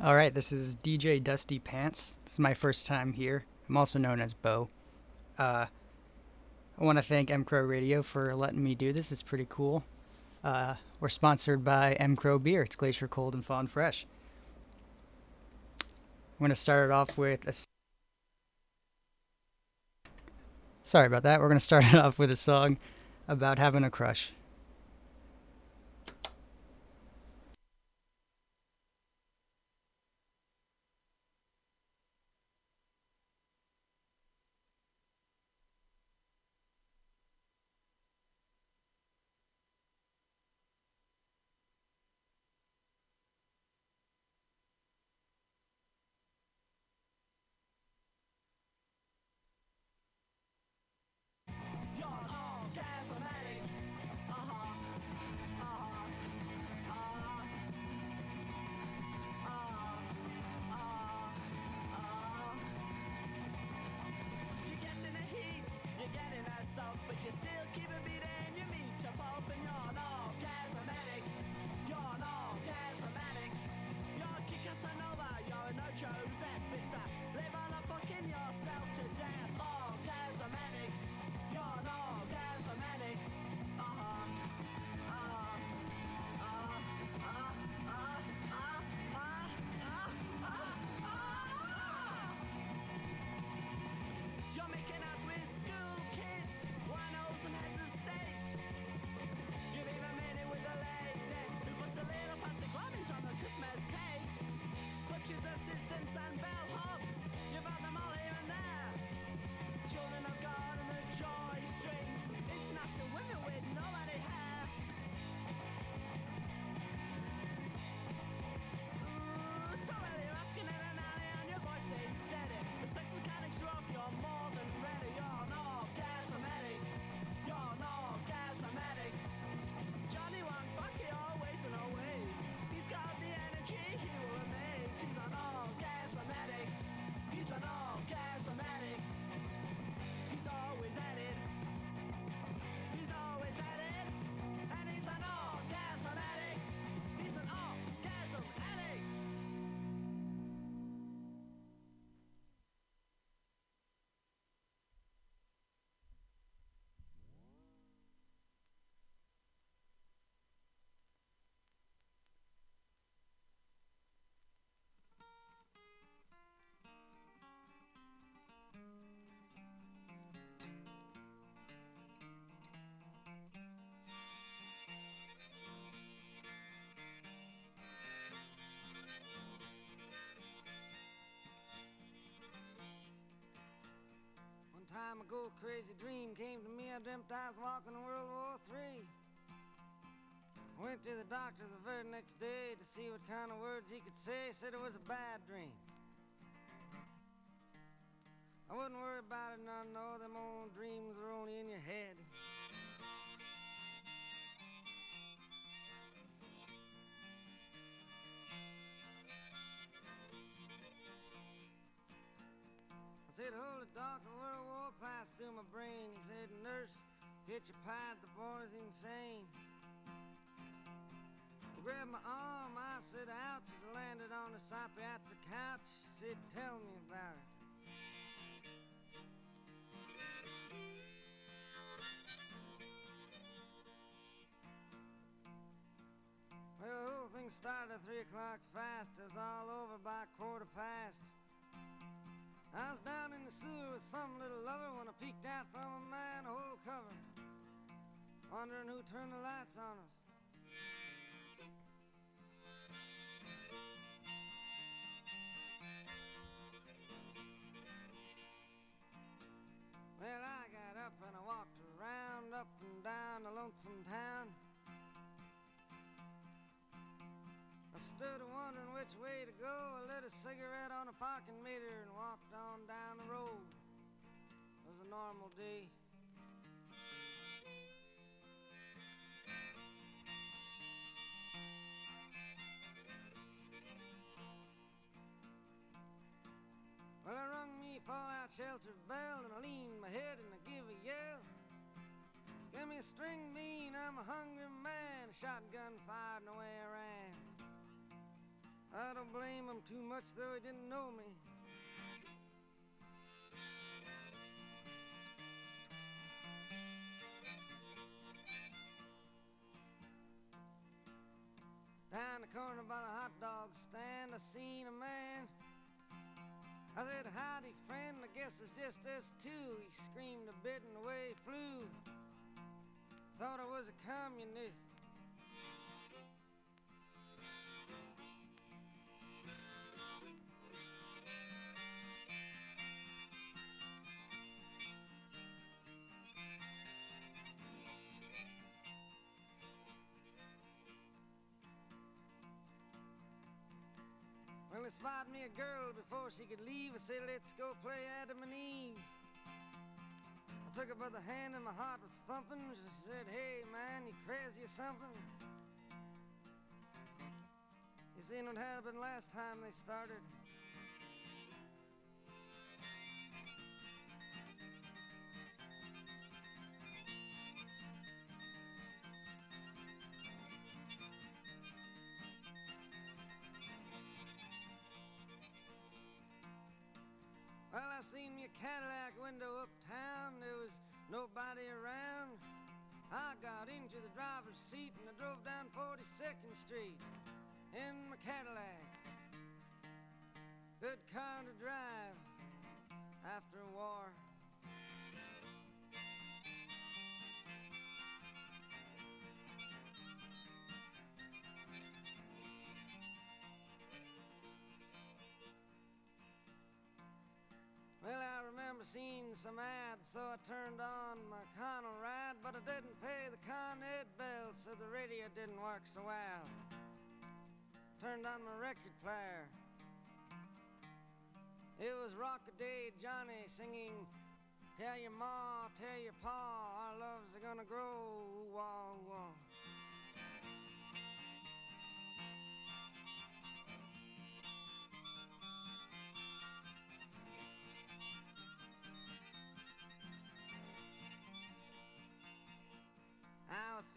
All right, this is DJ Dusty Pants. This is my first time here. I'm also known as Bo. Uh, I want to thank M Crow Radio for letting me do this. It's pretty cool. Uh, we're sponsored by M Crow Beer. It's Glacier Cold and Fawn Fresh. I'm going to start it off with a. Sorry about that. We're going to start it off with a song about having a crush. Time ago, crazy dream came to me. I dreamt I was walking in World War III. Went to the doctor the very next day to see what kind of words he could say. Said it was a bad dream. I wouldn't worry about it none, no. Them old dreams are only in your head. I said, hold it, doc, a World War passed through my brain. He said, nurse, get your pad, the boy's insane. He grabbed my arm, I said, ouch, as I landed on the psychiatric couch. He said, tell me about it. Well, the whole thing started at 3 o'clock fast. It was all over by quarter past. I was down in the sewer with some little lover when I peeked out from a manhole cover, wondering who turned the lights on us. Well, I got up and I walked around, up and down the lonesome town. I stood wondering which way to go. I lit a cigarette on a parking meter and walked on down the road. It was a normal day. Well, I rung me fallout shelter bell and I leaned my head and I give a yell. Give me a string bean, I'm a hungry man. A shotgun fired and away I. I don't blame him too much, though he didn't know me. Down the corner by the hot dog stand, I seen a man. I said, Howdy, friend, I guess it's just us two. He screamed a bit and away he flew. Thought I was a communist. Spotted me a girl before she could leave. I said, let's go play Adam and Eve. I took her by the hand and my heart was thumping. She said, hey, man, you crazy or something? You seen what happened last time they started? Seen a Cadillac window uptown. There was nobody around. I got into the driver's seat and I drove down 42nd Street in my Cadillac. Good car to drive after a war. Seeing some ads, so I turned on my Conelrad, but I didn't pay the Con Ed bill, so the radio didn't work so well. Turned on my record player. It was Rockaday Johnny singing, Tell your ma, tell your pa, our loves are gonna grow.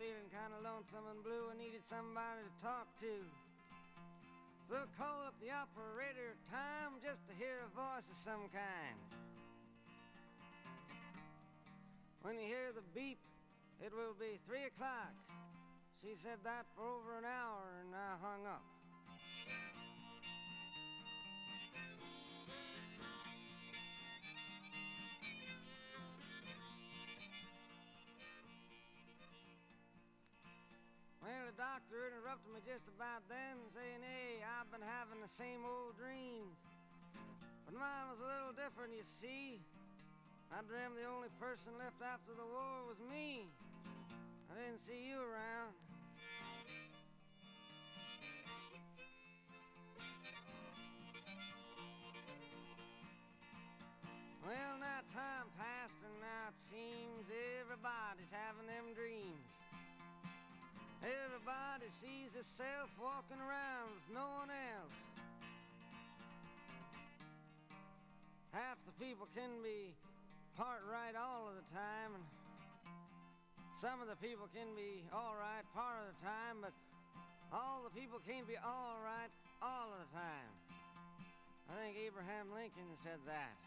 Feeling kind of lonesome and blue and needed somebody to talk to. So I called up the operator time just to hear a voice of some kind. When you hear the beep, it will be three o'clock. She said that for over an hour and I hung up. The doctor interrupted me just about then, saying, Hey, I've been having the same old dreams. But mine was a little different, you see. I dreamed the only person left after the war was me. I didn't see you around. Well, now time passed, and now it seems everybody's having them dreams. Everybody sees herself walking around with no one else. Half the people can be part right all of the time, and some of the people can be all right part of the time, but all the people can't be all right all of the time. I think Abraham Lincoln said that.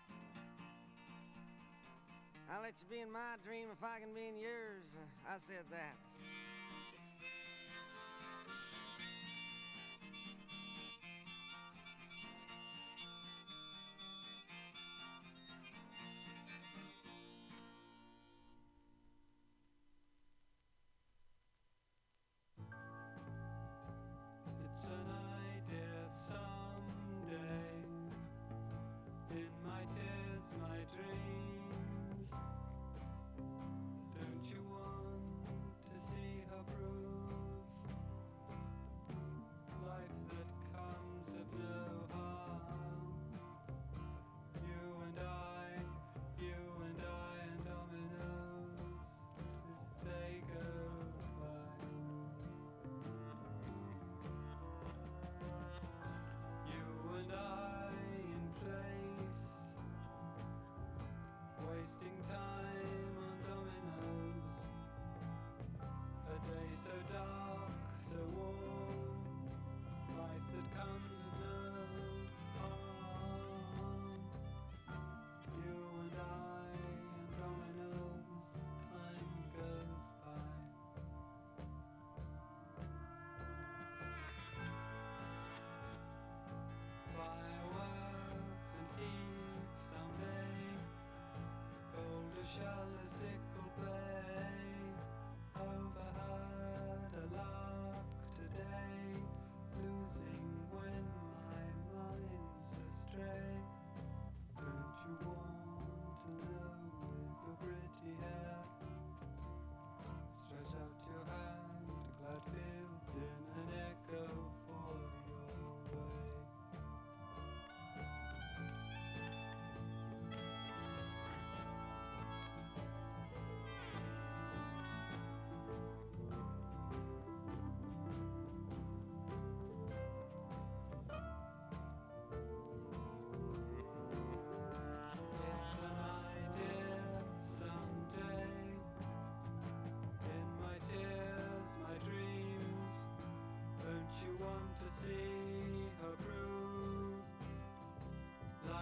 I'll let you be in my dream if I can be in yours. Uh, I said that.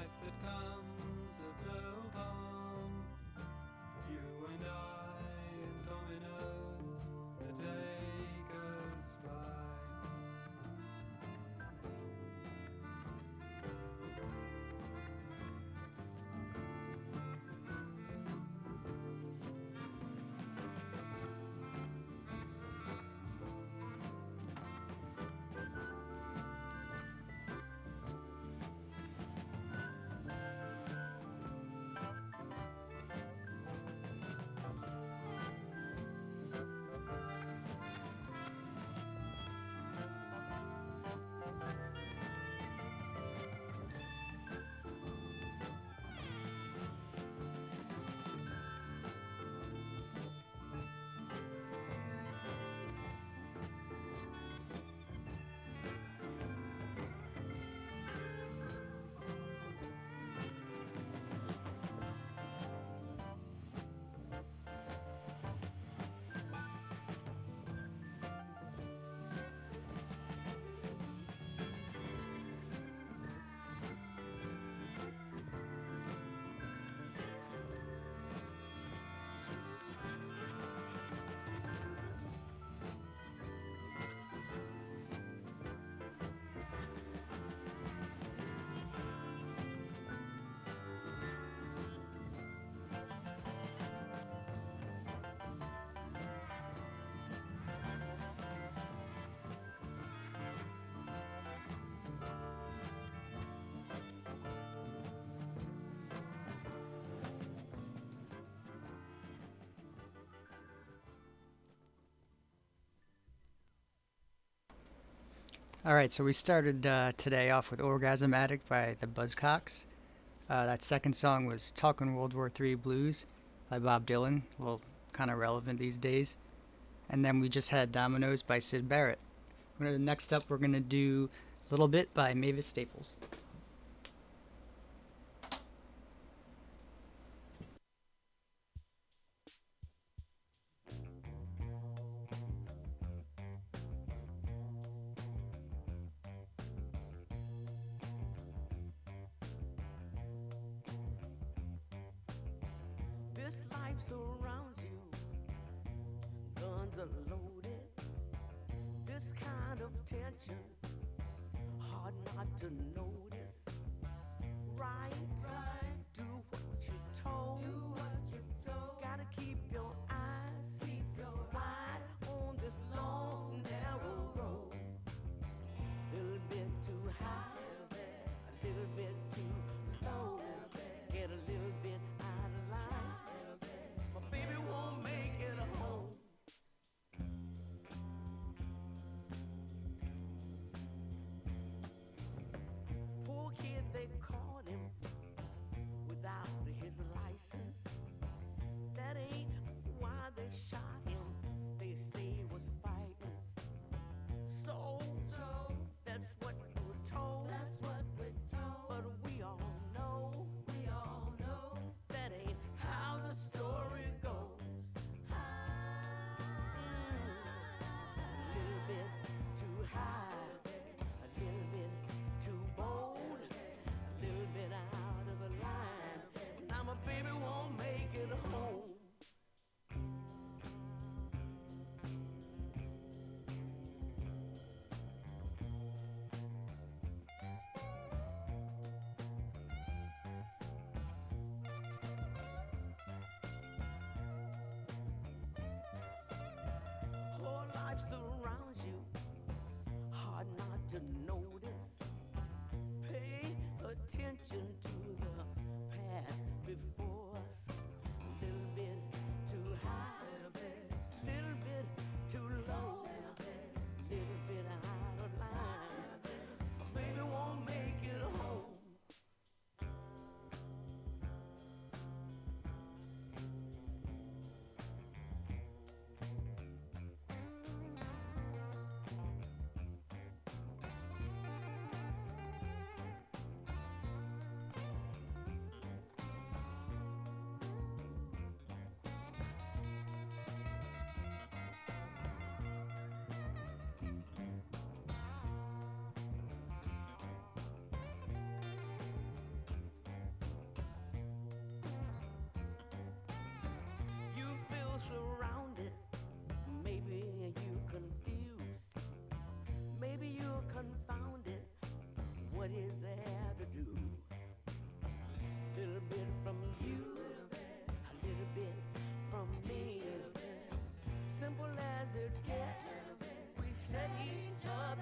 life that comes. All right, so we started uh, today off with Orgasm Addict by the Buzzcocks. Uh, that second song was Talking World War III Blues by Bob Dylan, a little kind of relevant these days. And then we just had Dominoes by Syd Barrett. Next up, we're going to do Little Bit by Mavis Staples. This life surrounds you. Guns are loaded. This kind of tension, hard not to notice. Right, right. Why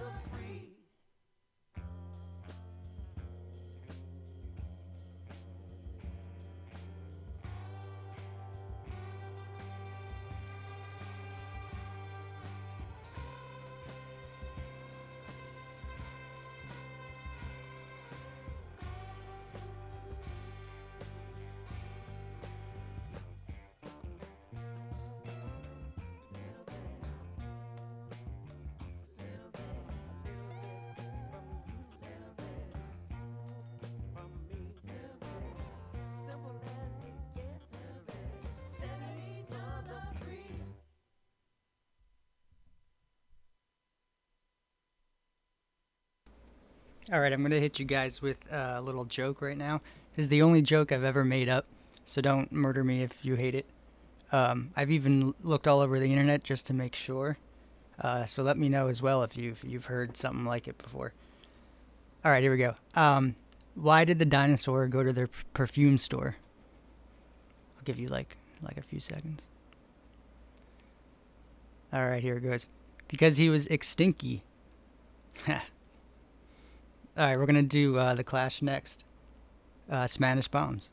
each All right, I'm going to hit you guys with a little joke right now. This is the only joke I've ever made up, so don't murder me if you hate it. Um, I've even looked all over the internet just to make sure. Uh, so let me know as well if you've you've heard something like it before. All right, here we go. Um, why did the dinosaur go to their p- perfume store? I'll give you like like a few seconds. All right, here it goes. Because he was extinky. All right, we're gonna do uh, the Clash next. Uh, Spanish bombs.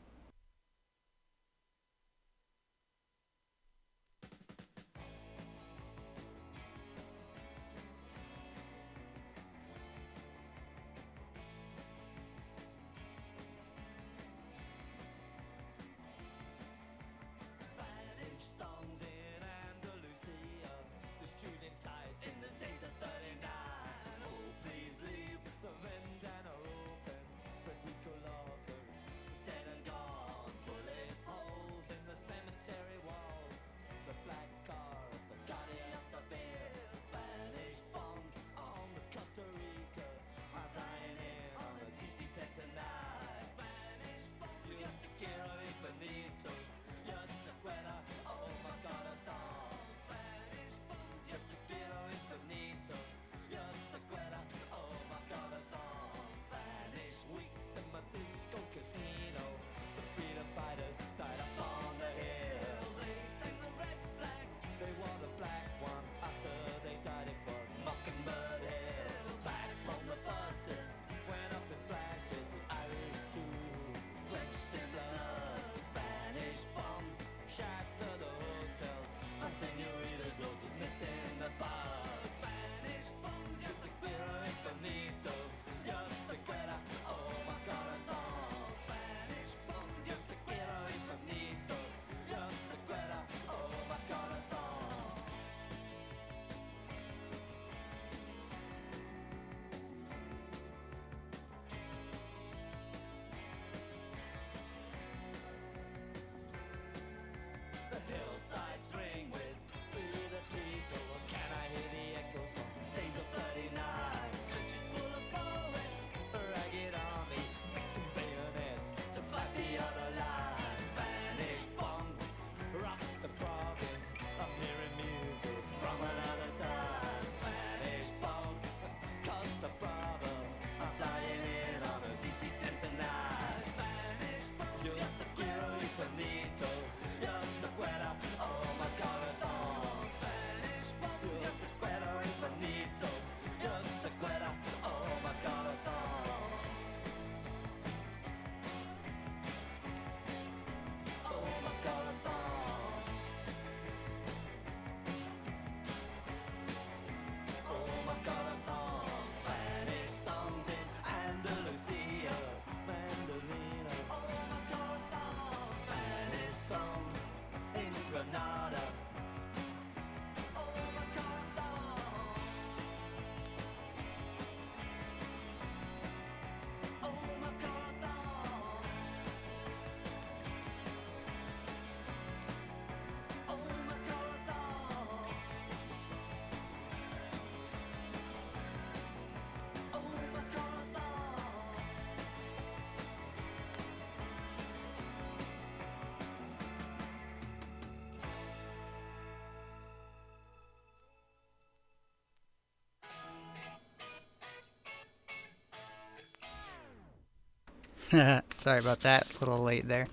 Sorry about that, a little late there.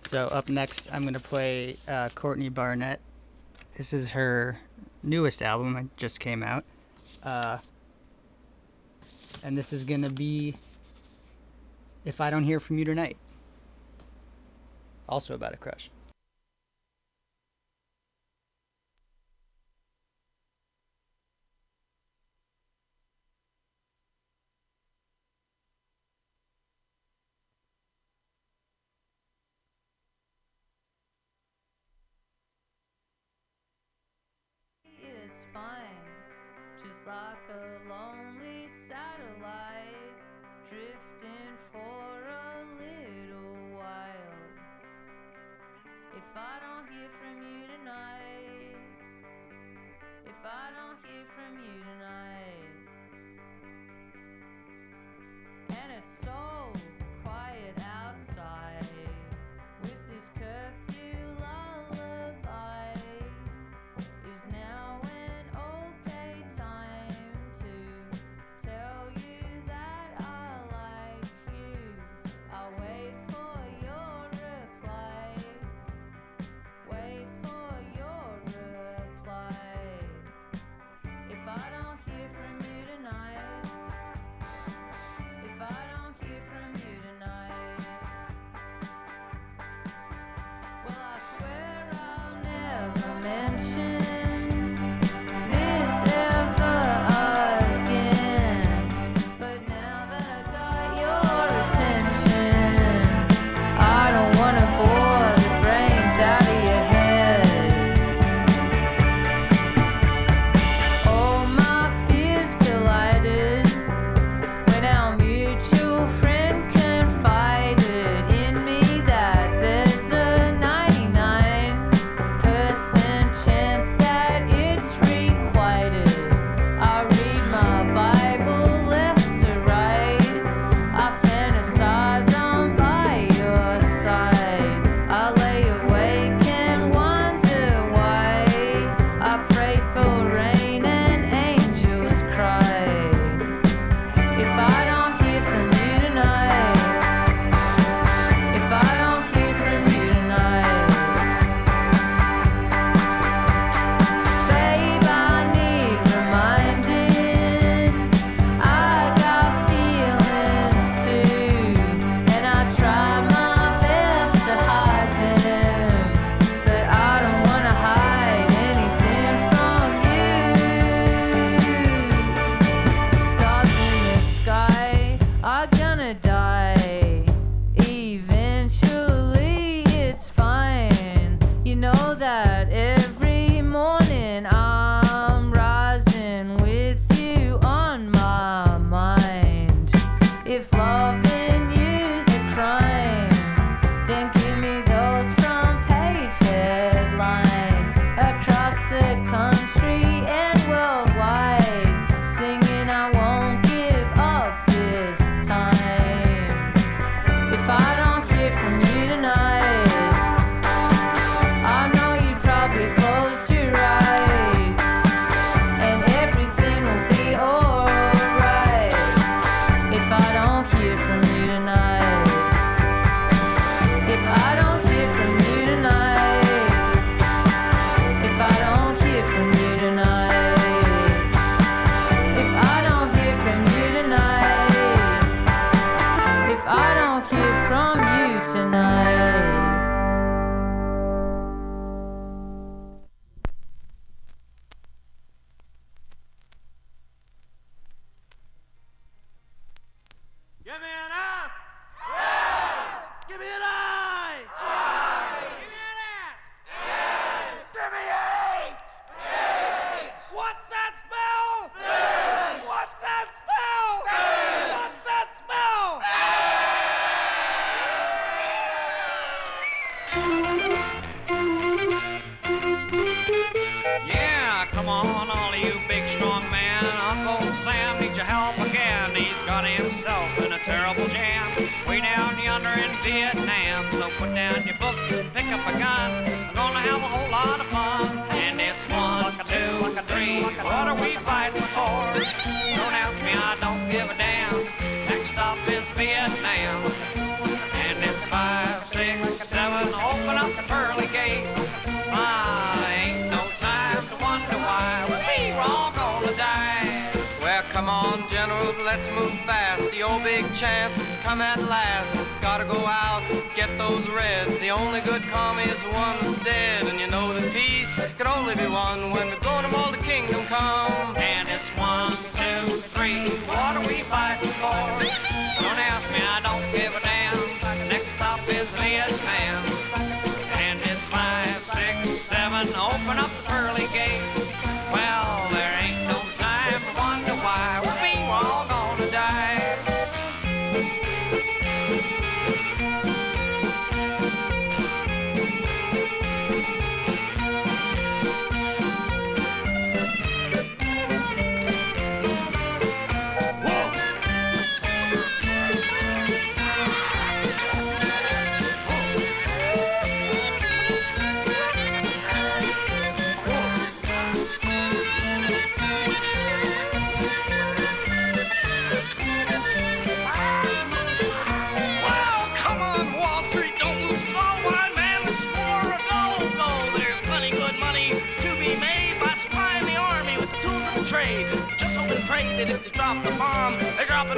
So up next, I'm going to play uh, Courtney Barnett. This is her newest album It just came out. Uh, and this is going to be If I Don't Hear From You Tonight. Also about a crush. What are we fighting for? Don't ask me, I don't give a damn. Next stop is Vietnam. And it's five, six, seven, open up the pearly gates. My, ain't no time to wonder why we are all gonna die. Well, come on, General, let's move fast. The old big chance has come at last. Gotta go out, get those reds. The only good commie is the one that's dead. And you know that peace can only be won when we're going to all the kingdom come. And it's one, two, three, what are we fighting for? Don't ask me, I don't give a damn. Next stop is Vietnam. And it's five, six, seven, open up the pearly gates.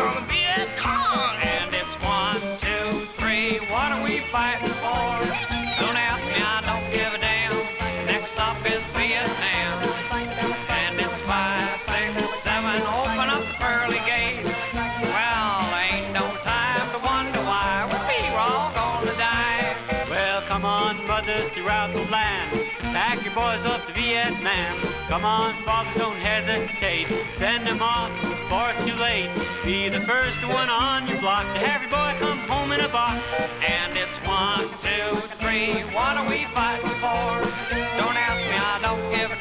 On the. And it's one, two, three, what are we fighting for? Your boys off to Vietnam. Come on, fathers, don't hesitate. Send them off it's too late. Be the first one on your block to have your boy come home in a box. And it's one, two, three, what are we fighting for? Don't ask me, I don't give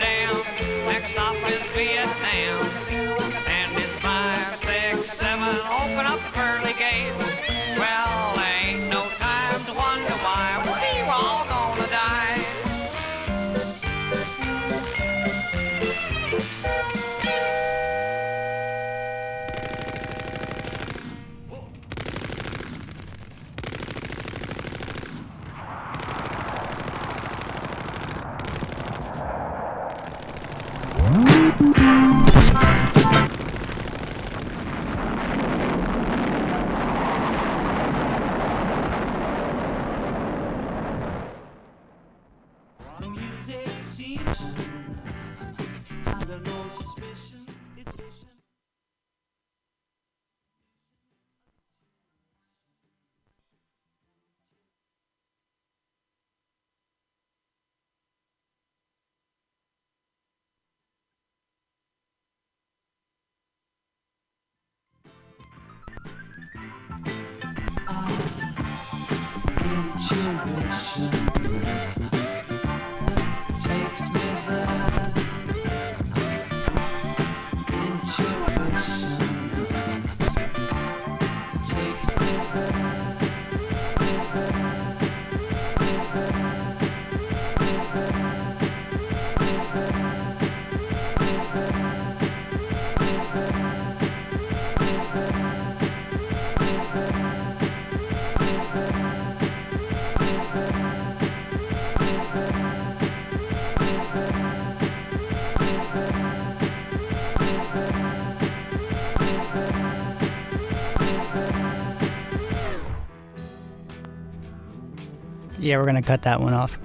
欠我什么？Yeah, we're gonna cut that one off.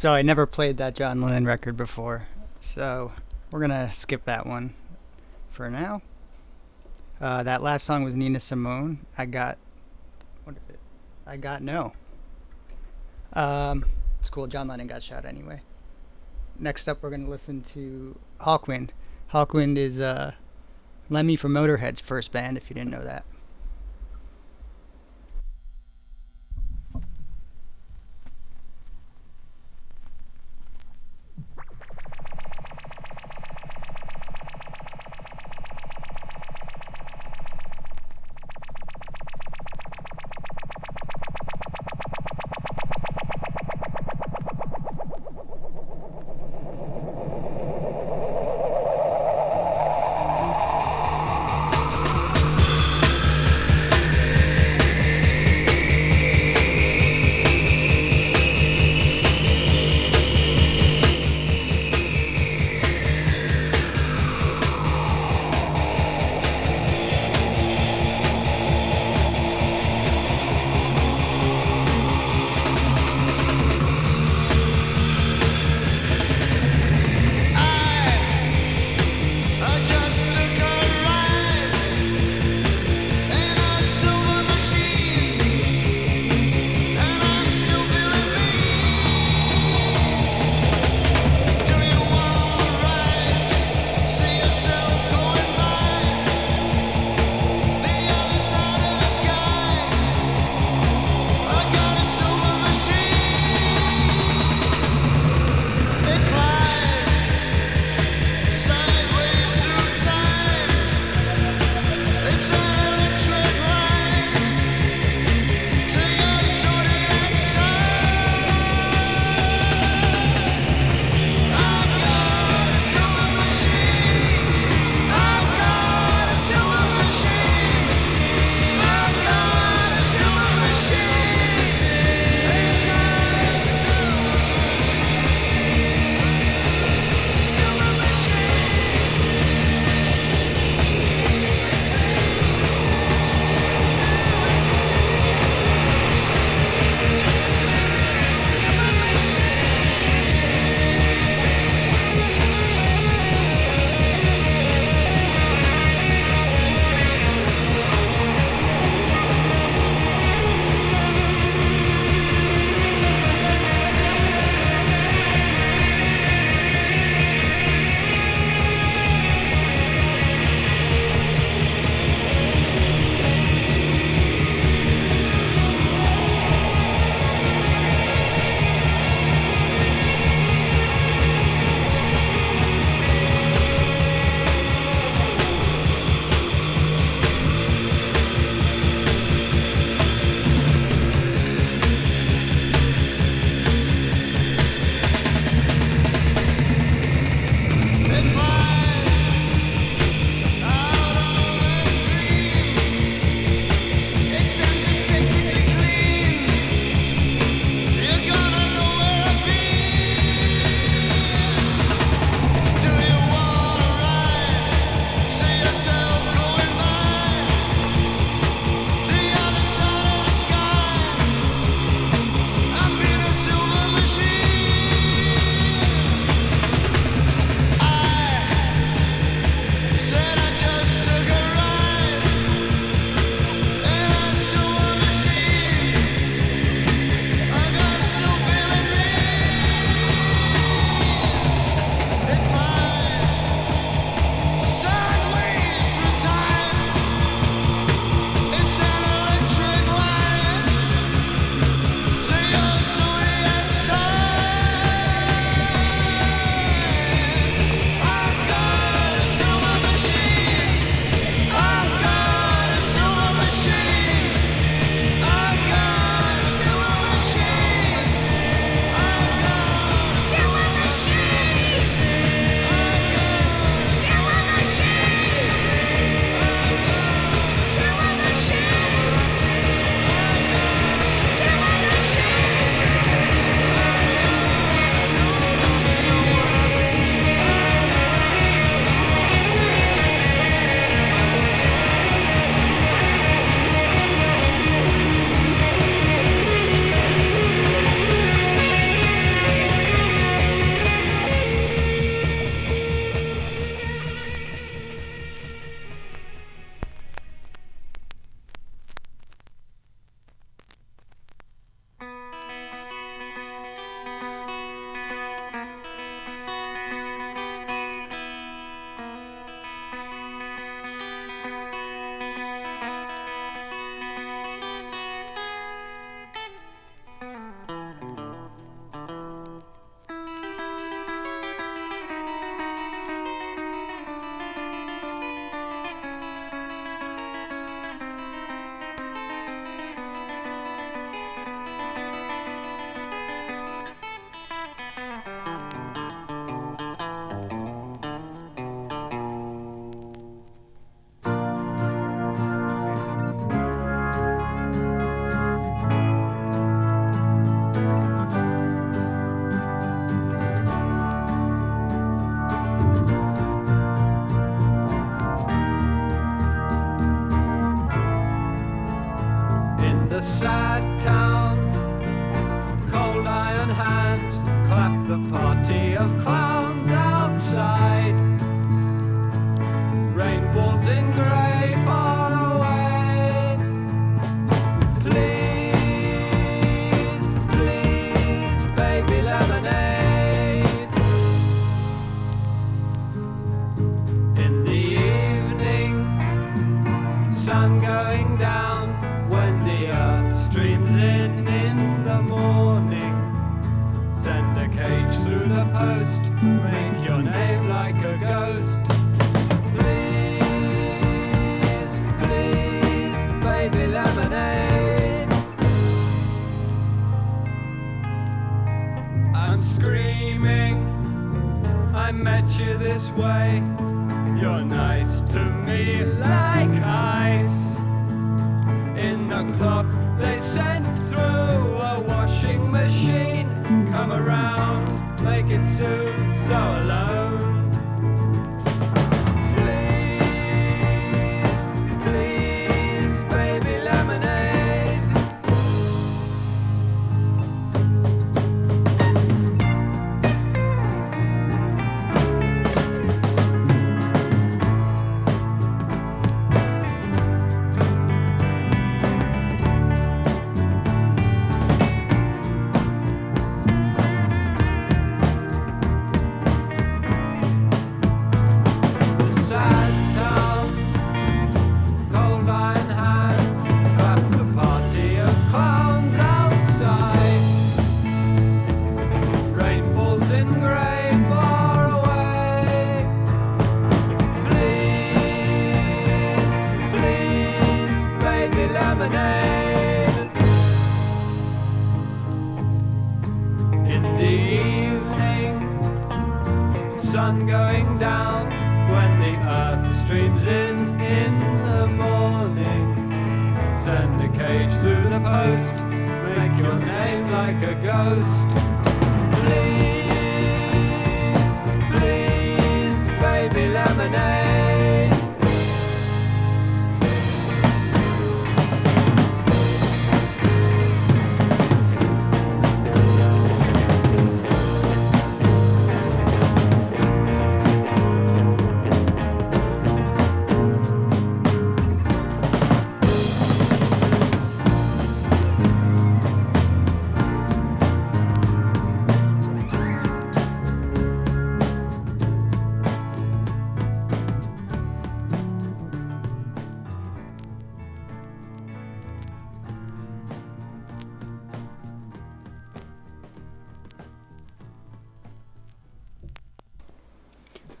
So I never played that John Lennon record before, so we're gonna skip that one for now. Uh, that last song was Nina Simone. I got what is it? I got no. Um, it's cool. John Lennon got shot anyway. Next up, we're gonna listen to Hawkwind. Hawkwind is uh, Lemmy from Motorhead's first band. If you didn't know that.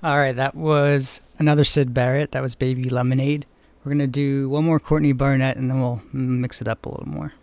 All right, that was another Syd Barrett. That was Baby Lemonade. We're going to do one more Courtney Barnett and then we'll mix it up a little more.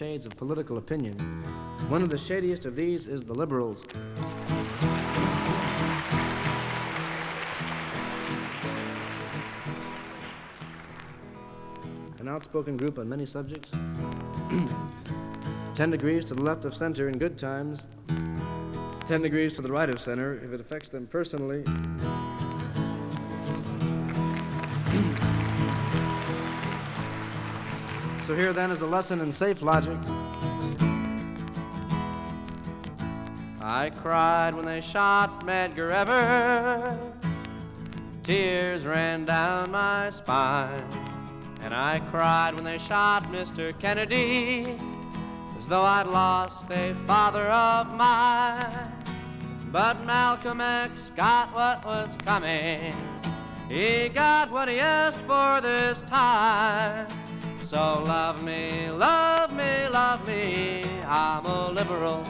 Shades of political opinion. One of the shadiest of these is the liberals. An outspoken group on many subjects. 10 degrees to the left of center in good times, 10 degrees to the right of center if it affects them personally. So here then is a lesson in safe logic. I cried when they shot Medgar Evers. Tears ran down my spine. And I cried when they shot Mr. Kennedy, as though I'd lost a father of mine. But Malcolm X got what was coming. He got what he asked for this time. So love me, love me, love me. I'm a liberal.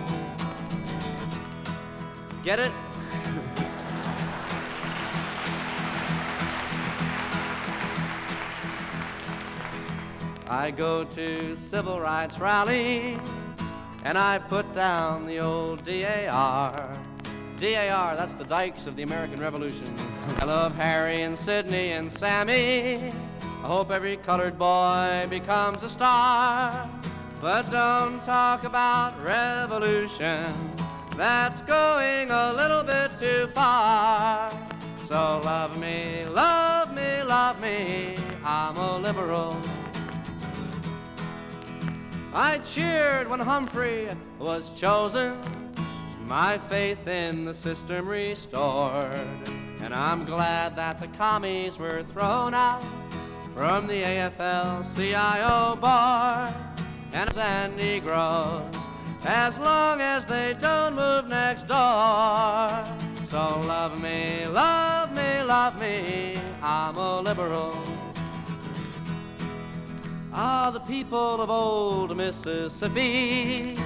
Get it? I go to civil rights rallies and I put down the old DAR. DAR, that's the dikes of the American Revolution. I love Harry and Sidney and Sammy. I hope every colored boy becomes a star. But don't talk about revolution. That's going a little bit too far. So love me, love me, love me. I'm a liberal. I cheered when Humphrey was chosen, my faith in the system restored. And I'm glad that the commies were thrown out from the AFL CIO bar And and Negroes, as long as they don't move next door. So love me, love me, love me, I'm a liberal. Ah, the people of old Mississippi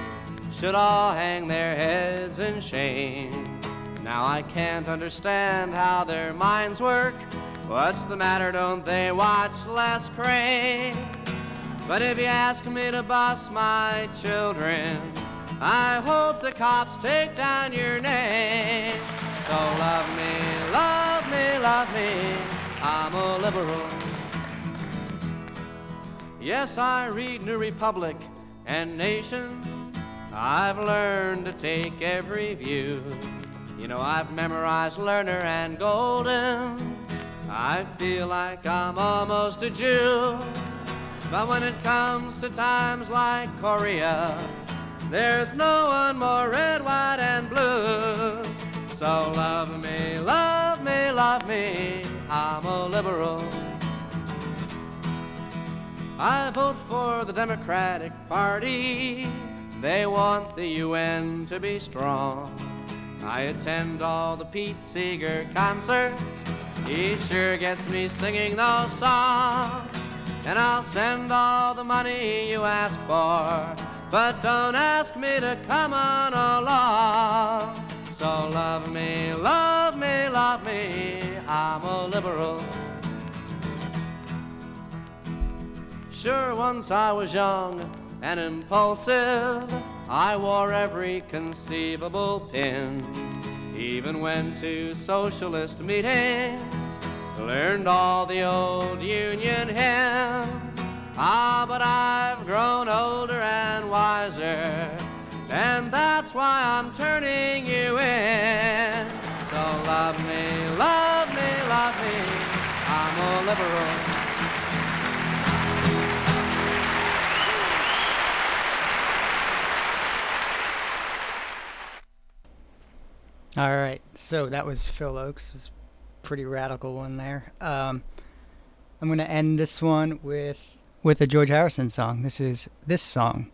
should all hang their heads in shame. Now I can't understand how their minds work. What's the matter? Don't they watch Les Crane? But if you ask me to boss my children, I hope the cops take down your name. So love me, love me, love me. I'm a liberal. Yes, I read New Republic and Nation. I've learned to take every view. You know, I've memorized Lerner and Golden. I feel like I'm almost a Jew. But when it comes to times like Korea, there's no one more red, white, and blue. So love me, love me, love me. I'm a liberal. I vote for the Democratic Party. They want the UN to be strong. I attend all the Pete Seeger concerts. He sure gets me singing those songs. And I'll send all the money you ask for. But don't ask me to come on along. So love me, love me, love me. I'm a liberal. Sure, once I was young and impulsive. I wore every conceivable pin. Even went to socialist meetings. Learned all the old Union hymns. Ah, but I've grown older and wiser. And that's why I'm turning you in. So love me, love me, love me. I'm a liberal. All right, so that was Phil Ochs. Was pretty radical one there. Um, I'm gonna end this one with with a George Harrison song. This is this song.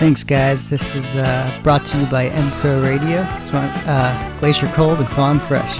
Thanks, guys. This is uh, brought to you by M Radio. Uh, Glacier Cold and Fawn Fresh.